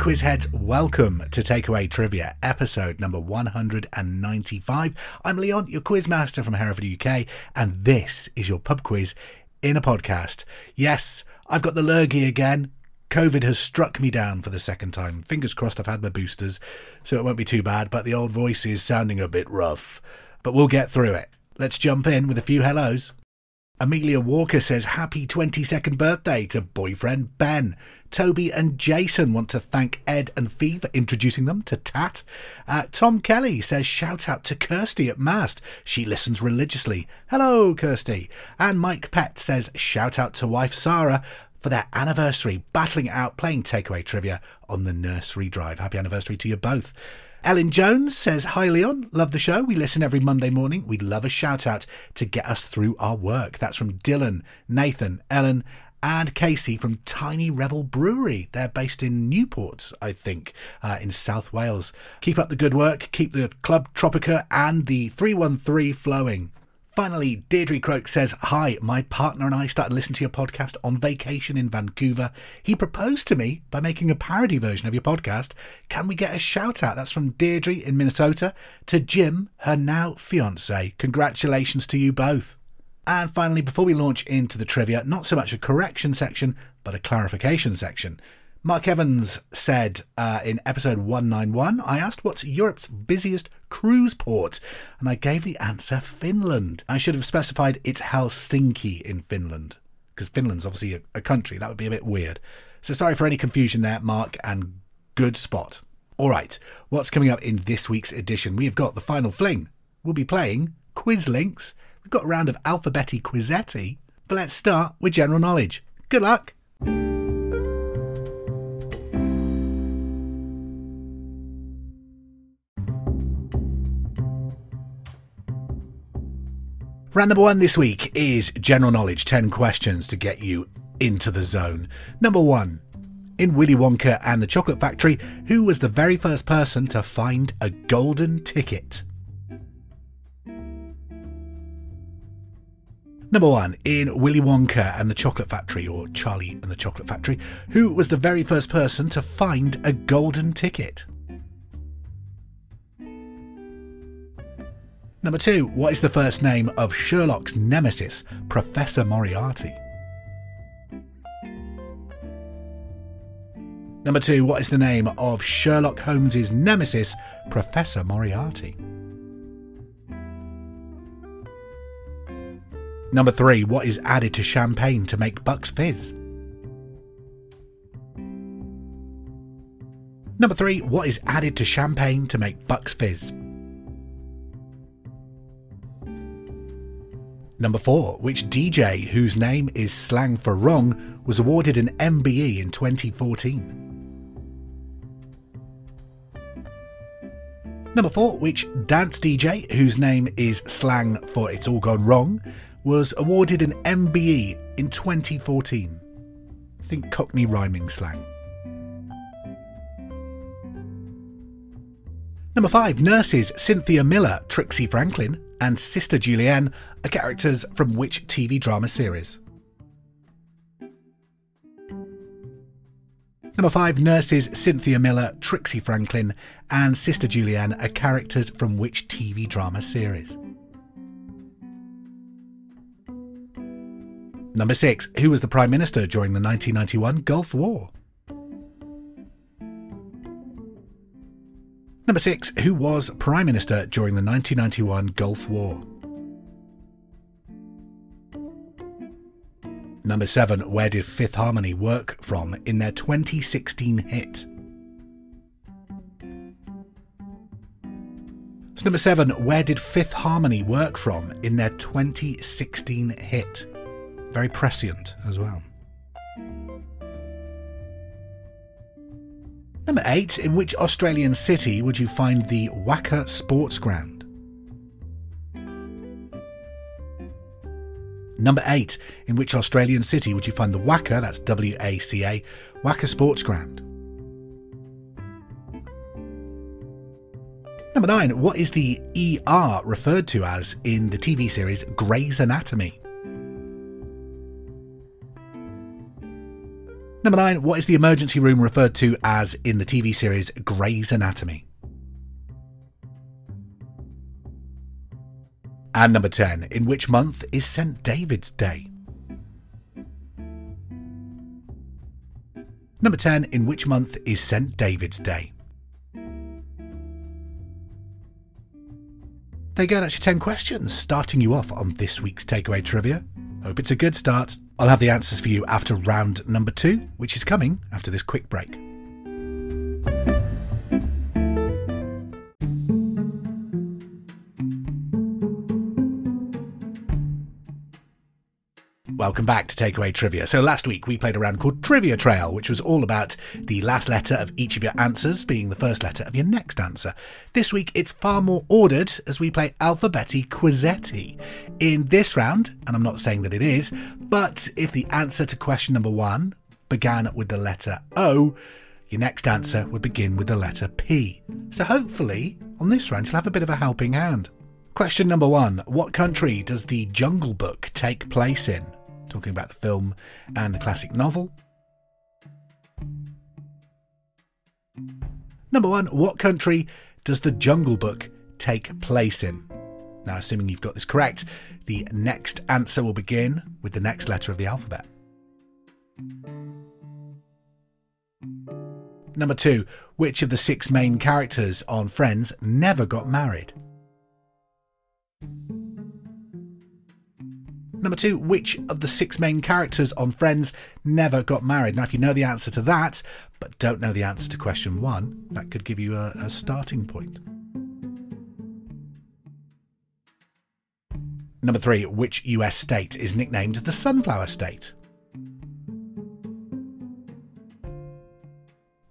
Hello, Quizheads. Welcome to Takeaway Trivia, episode number 195. I'm Leon, your quizmaster from Hereford, UK, and this is your pub quiz in a podcast. Yes, I've got the lurgy again. COVID has struck me down for the second time. Fingers crossed I've had my boosters, so it won't be too bad, but the old voice is sounding a bit rough. But we'll get through it. Let's jump in with a few hellos. Amelia Walker says happy 22nd birthday to boyfriend Ben. Toby and Jason want to thank Ed and Fee for introducing them to Tat. Uh, Tom Kelly says shout out to Kirsty at Mast. She listens religiously. Hello, Kirsty. And Mike Pett says shout out to wife Sarah for their anniversary, battling it out playing takeaway trivia on the nursery drive. Happy anniversary to you both. Ellen Jones says, Hi Leon, love the show. We listen every Monday morning. We'd love a shout out to get us through our work. That's from Dylan, Nathan, Ellen, and Casey from Tiny Rebel Brewery. They're based in Newport, I think, uh, in South Wales. Keep up the good work. Keep the Club Tropica and the 313 flowing. Finally, Deirdre Croak says, Hi, my partner and I started listening to your podcast on vacation in Vancouver. He proposed to me by making a parody version of your podcast. Can we get a shout out? That's from Deirdre in Minnesota to Jim, her now fiance. Congratulations to you both. And finally, before we launch into the trivia, not so much a correction section, but a clarification section. Mark Evans said uh, in episode 191, I asked what's Europe's busiest cruise port, and I gave the answer Finland. I should have specified it's Helsinki in Finland, because Finland's obviously a, a country. That would be a bit weird. So sorry for any confusion there, Mark, and good spot. All right, what's coming up in this week's edition? We've got the final fling. We'll be playing Quiz Links. We've got a round of Alphabetti Quizetti. But let's start with general knowledge. Good luck. Round number one this week is general knowledge 10 questions to get you into the zone. Number one In Willy Wonka and the Chocolate Factory, who was the very first person to find a golden ticket? Number one, in Willy Wonka and the Chocolate Factory, or Charlie and the Chocolate Factory, who was the very first person to find a golden ticket? Number two, what is the first name of Sherlock's nemesis, Professor Moriarty? Number two, what is the name of Sherlock Holmes's nemesis, Professor Moriarty? Number three, what is added to champagne to make Bucks fizz? Number three, what is added to champagne to make Bucks fizz? Number 4. Which DJ, whose name is slang for wrong, was awarded an MBE in 2014? Number 4. Which dance DJ, whose name is slang for It's All Gone Wrong, was awarded an MBE in 2014? Think Cockney rhyming slang. Number 5. Nurses Cynthia Miller, Trixie Franklin, and Sister Julienne are characters from which TV drama series? Number 5. Nurses Cynthia Miller, Trixie Franklin, and Sister Julienne are characters from which TV drama series? Number 6. Who was the Prime Minister during the 1991 Gulf War? Number 6. Who was Prime Minister during the 1991 Gulf War? Number 7. Where did Fifth Harmony work from in their 2016 hit? So number 7. Where did Fifth Harmony work from in their 2016 hit? Very prescient as well. Number 8. In which Australian city would you find the WACA Sports Ground? Number 8. In which Australian city would you find the WACA, that's W A C A, WACA Sports Ground? Number 9. What is the ER referred to as in the TV series Grey's Anatomy? Number nine, what is the emergency room referred to as in the TV series Grey's Anatomy? And number 10, in which month is St. David's Day? Number 10, in which month is St. David's Day? There you go, that's your 10 questions, starting you off on this week's Takeaway Trivia. Hope it's a good start. I'll have the answers for you after round number two, which is coming after this quick break. Welcome back to Takeaway Trivia. So, last week we played a round called Trivia Trail, which was all about the last letter of each of your answers being the first letter of your next answer. This week it's far more ordered as we play Alphabetti Quizetti. In this round, and I'm not saying that it is, but if the answer to question number one began with the letter O, your next answer would begin with the letter P. So, hopefully, on this round, you'll have a bit of a helping hand. Question number one What country does the Jungle Book take place in? Talking about the film and the classic novel. Number one, what country does the Jungle Book take place in? Now, assuming you've got this correct, the next answer will begin with the next letter of the alphabet. Number two, which of the six main characters on Friends never got married? Number two, which of the six main characters on Friends never got married? Now, if you know the answer to that, but don't know the answer to question one, that could give you a, a starting point. Number three, which US state is nicknamed the Sunflower State?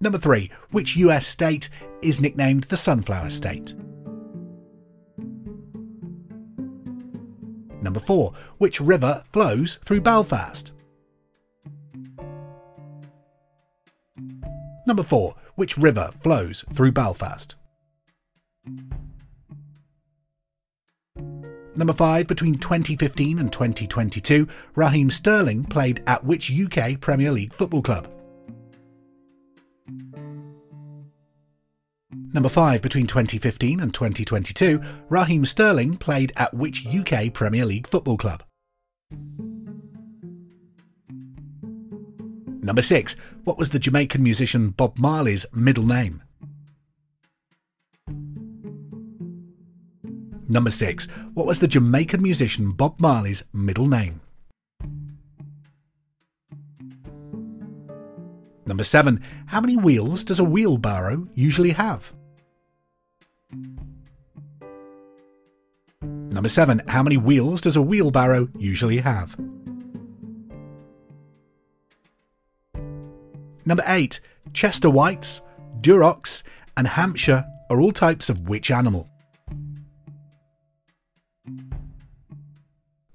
Number three, which US state is nicknamed the Sunflower State? Number 4. Which river flows through Belfast? Number 4. Which river flows through Belfast? Number 5. Between 2015 and 2022, Raheem Sterling played at which UK Premier League football club? Number 5 between 2015 and 2022, Raheem Sterling played at which UK Premier League football club? Number 6. What was the Jamaican musician Bob Marley's middle name? Number 6. What was the Jamaican musician Bob Marley's middle name? Number 7. How many wheels does a wheelbarrow usually have? Number 7. How many wheels does a wheelbarrow usually have? Number 8. Chester Whites, Durocs, and Hampshire are all types of which animal?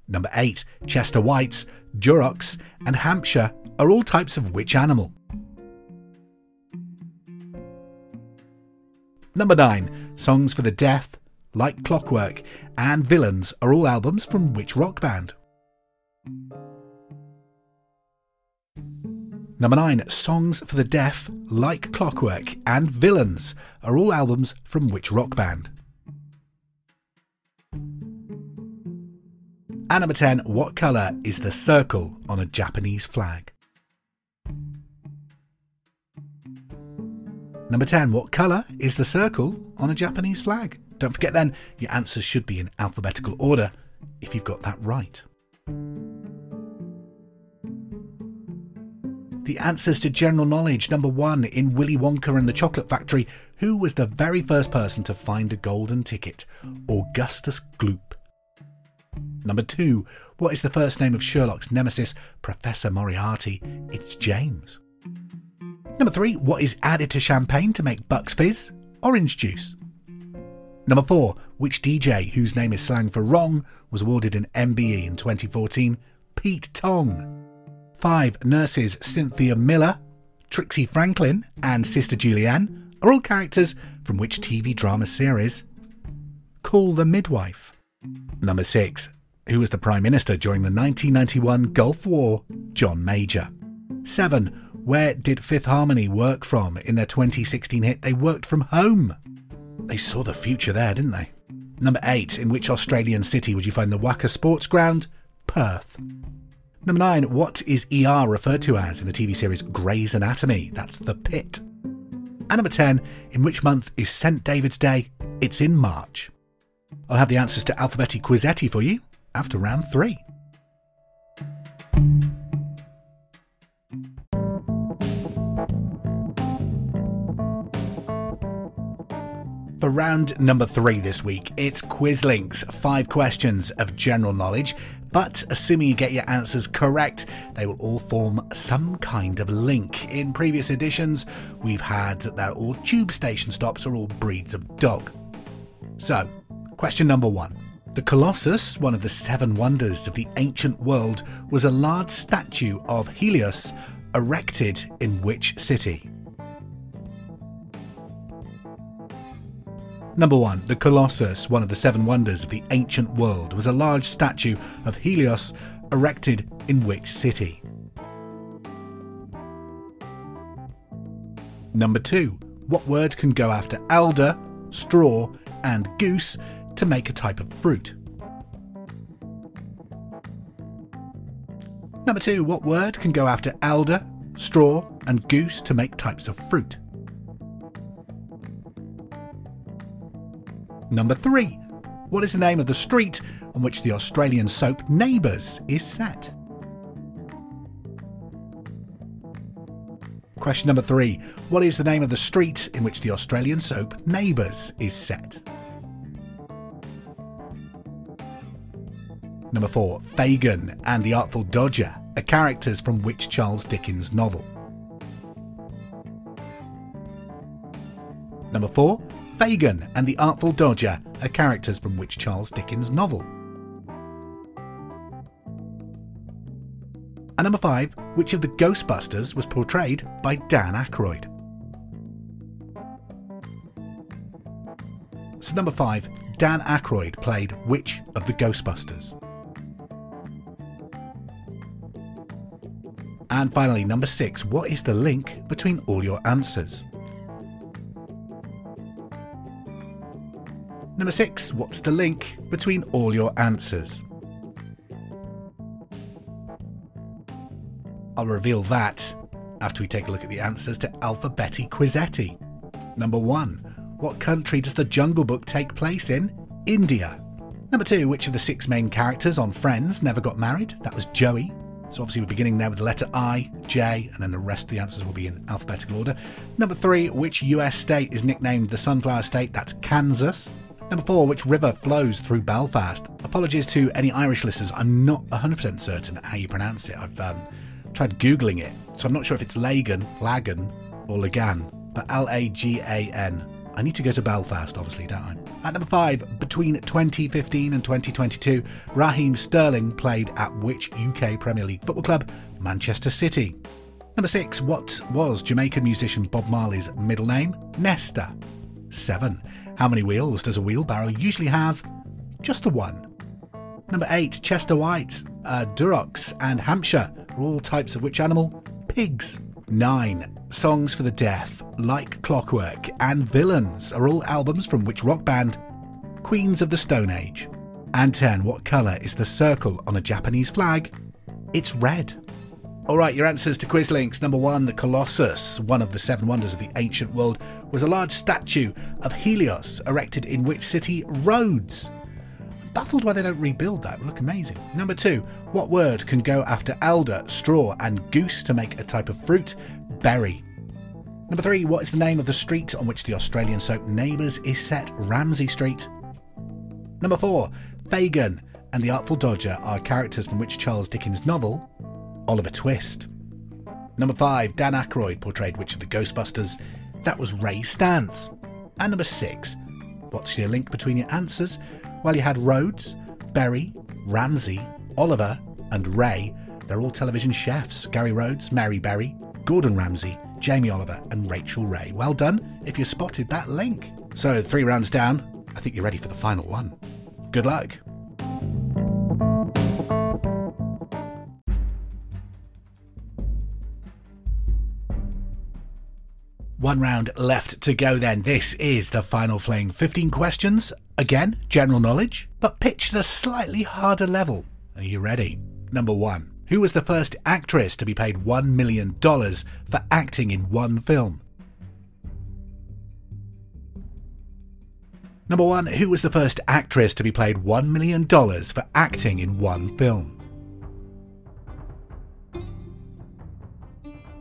Number 8. Chester Whites, Durocs, and Hampshire are all types of which animal? Number 9. Songs for the Deaf, Like Clockwork, and Villains are all albums from which rock band? Number 9. Songs for the Deaf, Like Clockwork, and Villains are all albums from which rock band? And number 10. What colour is the circle on a Japanese flag? Number 10. What colour is the circle on a Japanese flag? Don't forget then, your answers should be in alphabetical order if you've got that right. The answers to general knowledge. Number one, in Willy Wonka and the Chocolate Factory, who was the very first person to find a golden ticket? Augustus Gloop. Number two, what is the first name of Sherlock's nemesis, Professor Moriarty? It's James. Number three, what is added to champagne to make Bucks Fizz? Orange juice. Number four, which DJ, whose name is slang for wrong, was awarded an MBE in 2014? Pete Tong. Five, nurses Cynthia Miller, Trixie Franklin, and Sister Julienne are all characters from which TV drama series? Call the Midwife. Number six, who was the Prime Minister during the 1991 Gulf War? John Major. Seven, Where did Fifth Harmony work from in their 2016 hit They Worked From Home? They saw the future there, didn't they? Number 8. In which Australian city would you find the WACA Sports Ground? Perth. Number 9. What is ER referred to as in the TV series Grey's Anatomy? That's The Pit. And number 10. In which month is St. David's Day? It's in March. I'll have the answers to Alphabetti Quizetti for you after round 3. For round number three this week, it's Quizlinks, five questions of general knowledge. But assuming you get your answers correct, they will all form some kind of link. In previous editions, we've had that they're all tube station stops or all breeds of dog. So, question number one. The Colossus, one of the seven wonders of the ancient world, was a large statue of Helios erected in which city? Number 1. The Colossus, one of the seven wonders of the ancient world, was a large statue of Helios erected in which city? Number 2. What word can go after alder, straw, and goose to make a type of fruit? Number 2. What word can go after alder, straw, and goose to make types of fruit? Number three. What is the name of the street on which the Australian soap Neighbours is set? Question number three. What is the name of the street in which the Australian soap Neighbours is set? Number four. Fagin and the Artful Dodger are characters from which Charles Dickens novel? Number four. Fagin and the Artful Dodger are characters from which Charles Dickens novel? And number five, which of the Ghostbusters was portrayed by Dan Aykroyd? So, number five, Dan Aykroyd played which of the Ghostbusters? And finally, number six, what is the link between all your answers? Number six, what's the link between all your answers? I'll reveal that after we take a look at the answers to Alphabetti Quizetti. Number one, what country does the Jungle Book take place in? India. Number two, which of the six main characters on Friends never got married? That was Joey. So obviously we're beginning there with the letter I, J, and then the rest of the answers will be in alphabetical order. Number three, which US state is nicknamed the Sunflower State? That's Kansas. Number four, which river flows through Belfast? Apologies to any Irish listeners, I'm not 100% certain how you pronounce it. I've um, tried Googling it, so I'm not sure if it's Lagan, Lagan, or Lagan, but L A G A N. I need to go to Belfast, obviously, don't I? At number five, between 2015 and 2022, Raheem Sterling played at which UK Premier League football club? Manchester City. Number six, what was Jamaican musician Bob Marley's middle name? Nesta. Seven, how many wheels does a wheelbarrow usually have? Just the one. Number 8. Chester White, uh, Durocs, and Hampshire are all types of which animal? Pigs. 9. Songs for the Deaf, Like Clockwork, and Villains are all albums from which rock band? Queens of the Stone Age. And 10. What colour is the circle on a Japanese flag? It's red. All right, your answers to Quizlinks. Number one, the Colossus, one of the seven wonders of the ancient world, was a large statue of Helios erected in which city? Rhodes. Baffled why they don't rebuild that. It would look amazing. Number two, what word can go after elder, straw, and goose to make a type of fruit? Berry. Number three, what is the name of the street on which the Australian soap Neighbours is set? Ramsay Street. Number four, Fagin and the Artful Dodger are characters from which Charles Dickens novel? Oliver Twist. Number 5, Dan Aykroyd portrayed which of the Ghostbusters? That was Ray Stantz. And number 6, what's your link between your answers? Well, you had Rhodes, Berry, Ramsay, Oliver, and Ray. They're all television chefs Gary Rhodes, Mary Berry, Gordon Ramsay, Jamie Oliver, and Rachael Ray. Well done if you spotted that link. So, three rounds down, I think you're ready for the final one. Good luck. One round left to go then. This is the final fling. 15 questions. Again, general knowledge, but pitched at a slightly harder level. Are you ready? Number one. Who was the first actress to be paid $1 million for acting in one film? Number one. Who was the first actress to be paid $1 million for acting in one film?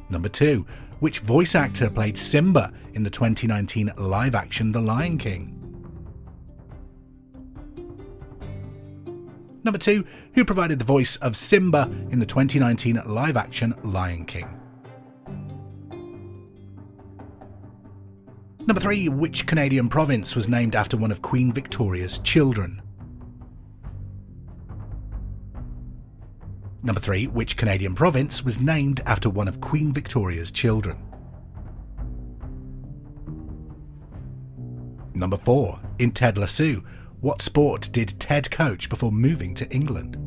Number two. Which voice actor played Simba in the 2019 live action The Lion King? Number two, who provided the voice of Simba in the 2019 live action Lion King? Number three, which Canadian province was named after one of Queen Victoria's children? Number three, which Canadian province was named after one of Queen Victoria's children? Number four, in Ted Lasso, what sport did Ted coach before moving to England?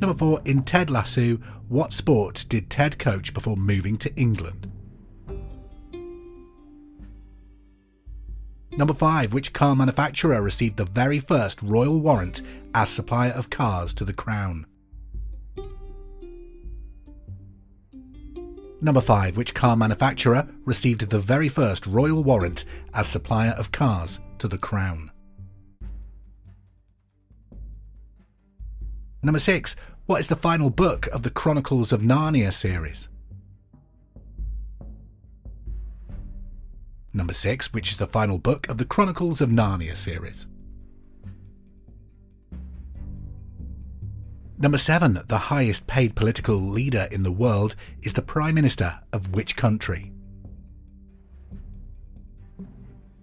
Number four, in Ted Lasso, what sport did Ted coach before moving to England? Number 5. Which car manufacturer received the very first royal warrant as supplier of cars to the Crown? Number 5. Which car manufacturer received the very first royal warrant as supplier of cars to the Crown? Number 6. What is the final book of the Chronicles of Narnia series? Number 6, which is the final book of the Chronicles of Narnia series. Number 7, the highest paid political leader in the world is the Prime Minister of which country?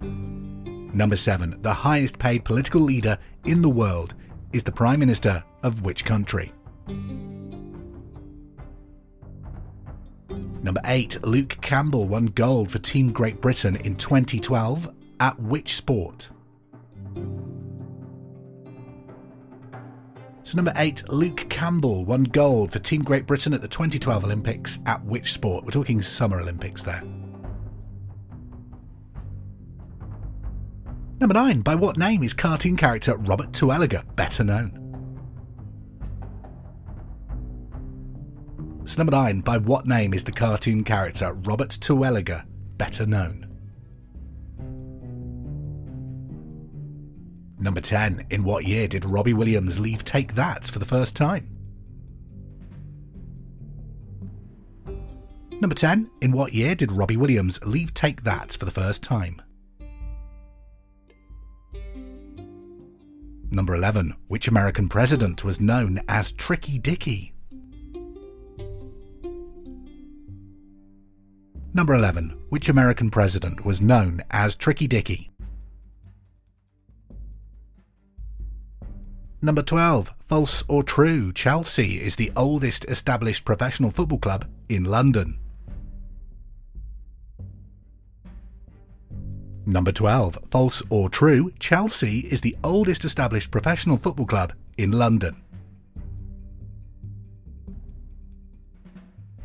Number 7, the highest paid political leader in the world is the Prime Minister of which country? Number 8, Luke Campbell won gold for Team Great Britain in 2012 at which sport? So, number 8, Luke Campbell won gold for Team Great Britain at the 2012 Olympics at which sport? We're talking Summer Olympics there. Number 9, by what name is cartoon character Robert Terwilliger better known? So number 9, by what name is the cartoon character Robert Terwilliger better known? Number 10, in what year did Robbie Williams leave Take That for the first time? Number 10, in what year did Robbie Williams leave Take That for the first time? Number 11, which American president was known as Tricky Dicky? Number 11. Which American president was known as Tricky Dicky? Number 12. False or true, Chelsea is the oldest established professional football club in London. Number 12. False or true, Chelsea is the oldest established professional football club in London.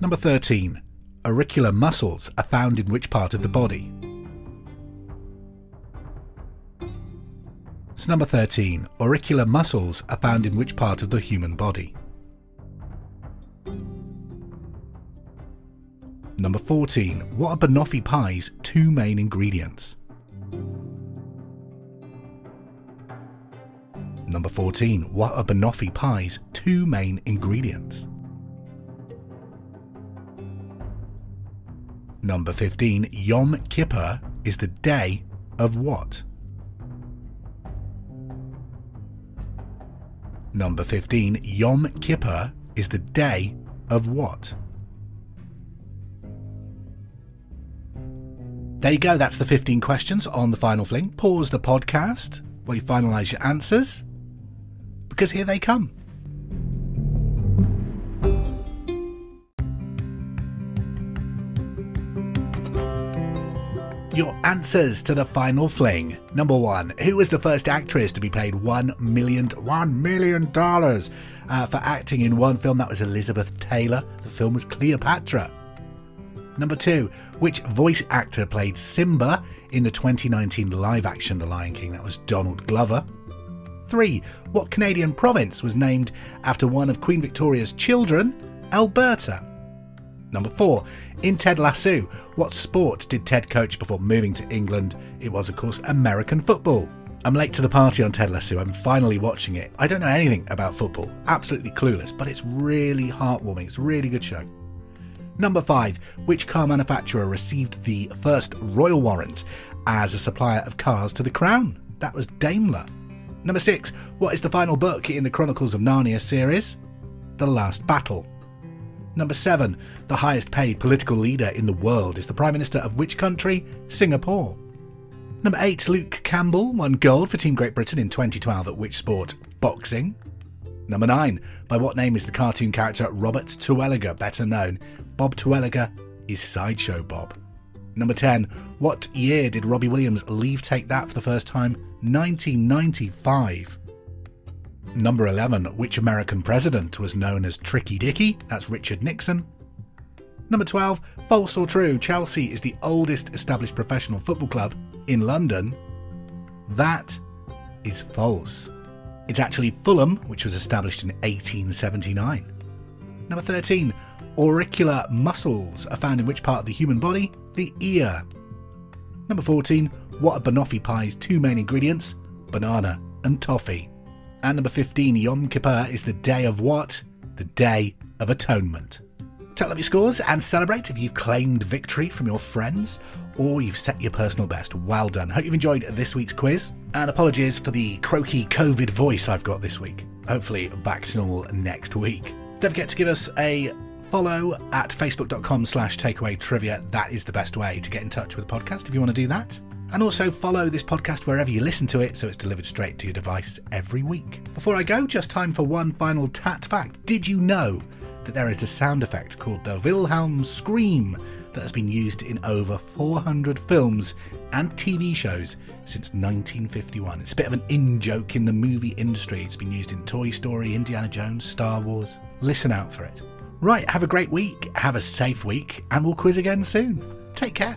Number 13 auricular muscles are found in which part of the body? Number 13. Auricular muscles are found in which part of the human body? Number 14. What are banoffee pie's two main ingredients? Number 14. What are banoffee pie's two main ingredients? Number 15, Yom Kippur is the day of what? Number 15, Yom Kippur is the day of what? There you go, that's the 15 questions on the final fling. Pause the podcast while you finalise your answers, because here they come. Your answers to the final fling. Number one, who was the first actress to be paid one million, one million dollars uh, for acting in one film? That was Elizabeth Taylor. The film was Cleopatra. Number two, which voice actor played Simba in the 2019 live action The Lion King? That was Donald Glover. Three, what Canadian province was named after one of Queen Victoria's children, Alberta? Number four, in Ted Lasso, what sport did Ted coach before moving to England? It was, of course, American football. I'm late to the party on Ted Lasso. I'm finally watching it. I don't know anything about football, absolutely clueless, but it's really heartwarming. It's a really good show. Number five, which car manufacturer received the first royal warrant as a supplier of cars to the crown? That was Daimler. Number six, what is the final book in the Chronicles of Narnia series? The Last Battle. Number seven, the highest paid political leader in the world is the Prime Minister of which country? Singapore. Number eight, Luke Campbell won gold for Team Great Britain in 2012 at which sport? Boxing. Number nine, by what name is the cartoon character Robert Terwilliger better known? Bob Terwilliger is Sideshow Bob. Number 10, what year did Robbie Williams leave Take That for the first time? 1995. Number 11, which American president was known as Tricky Dicky? That's Richard Nixon. Number 12, false or true, Chelsea is the oldest established professional football club in London. That is false. It's actually Fulham, which was established in 1879. Number 13, auricular muscles are found in which part of the human body? The ear. Number 14, what are banoffee pie's two main ingredients? Banana and toffee. And number 15, Yom Kippur is the day of what? The Day of Atonement. Tell up your scores and celebrate if you've claimed victory from your friends or you've set your personal best. Well done. Hope you've enjoyed this week's quiz. And apologies for the croaky COVID voice I've got this week. Hopefully, back to normal next week. Don't forget to give us a follow at facebook.com slash takeaway trivia. That is the best way to get in touch with the podcast if you want to do that. And also follow this podcast wherever you listen to it so it's delivered straight to your device every week. Before I go, just time for one final tat fact. Did you know that there is a sound effect called the Wilhelm Scream that has been used in over 400 films and TV shows since 1951? It's a bit of an in joke in the movie industry. It's been used in Toy Story, Indiana Jones, Star Wars. Listen out for it. Right, have a great week, have a safe week, and we'll quiz again soon. Take care.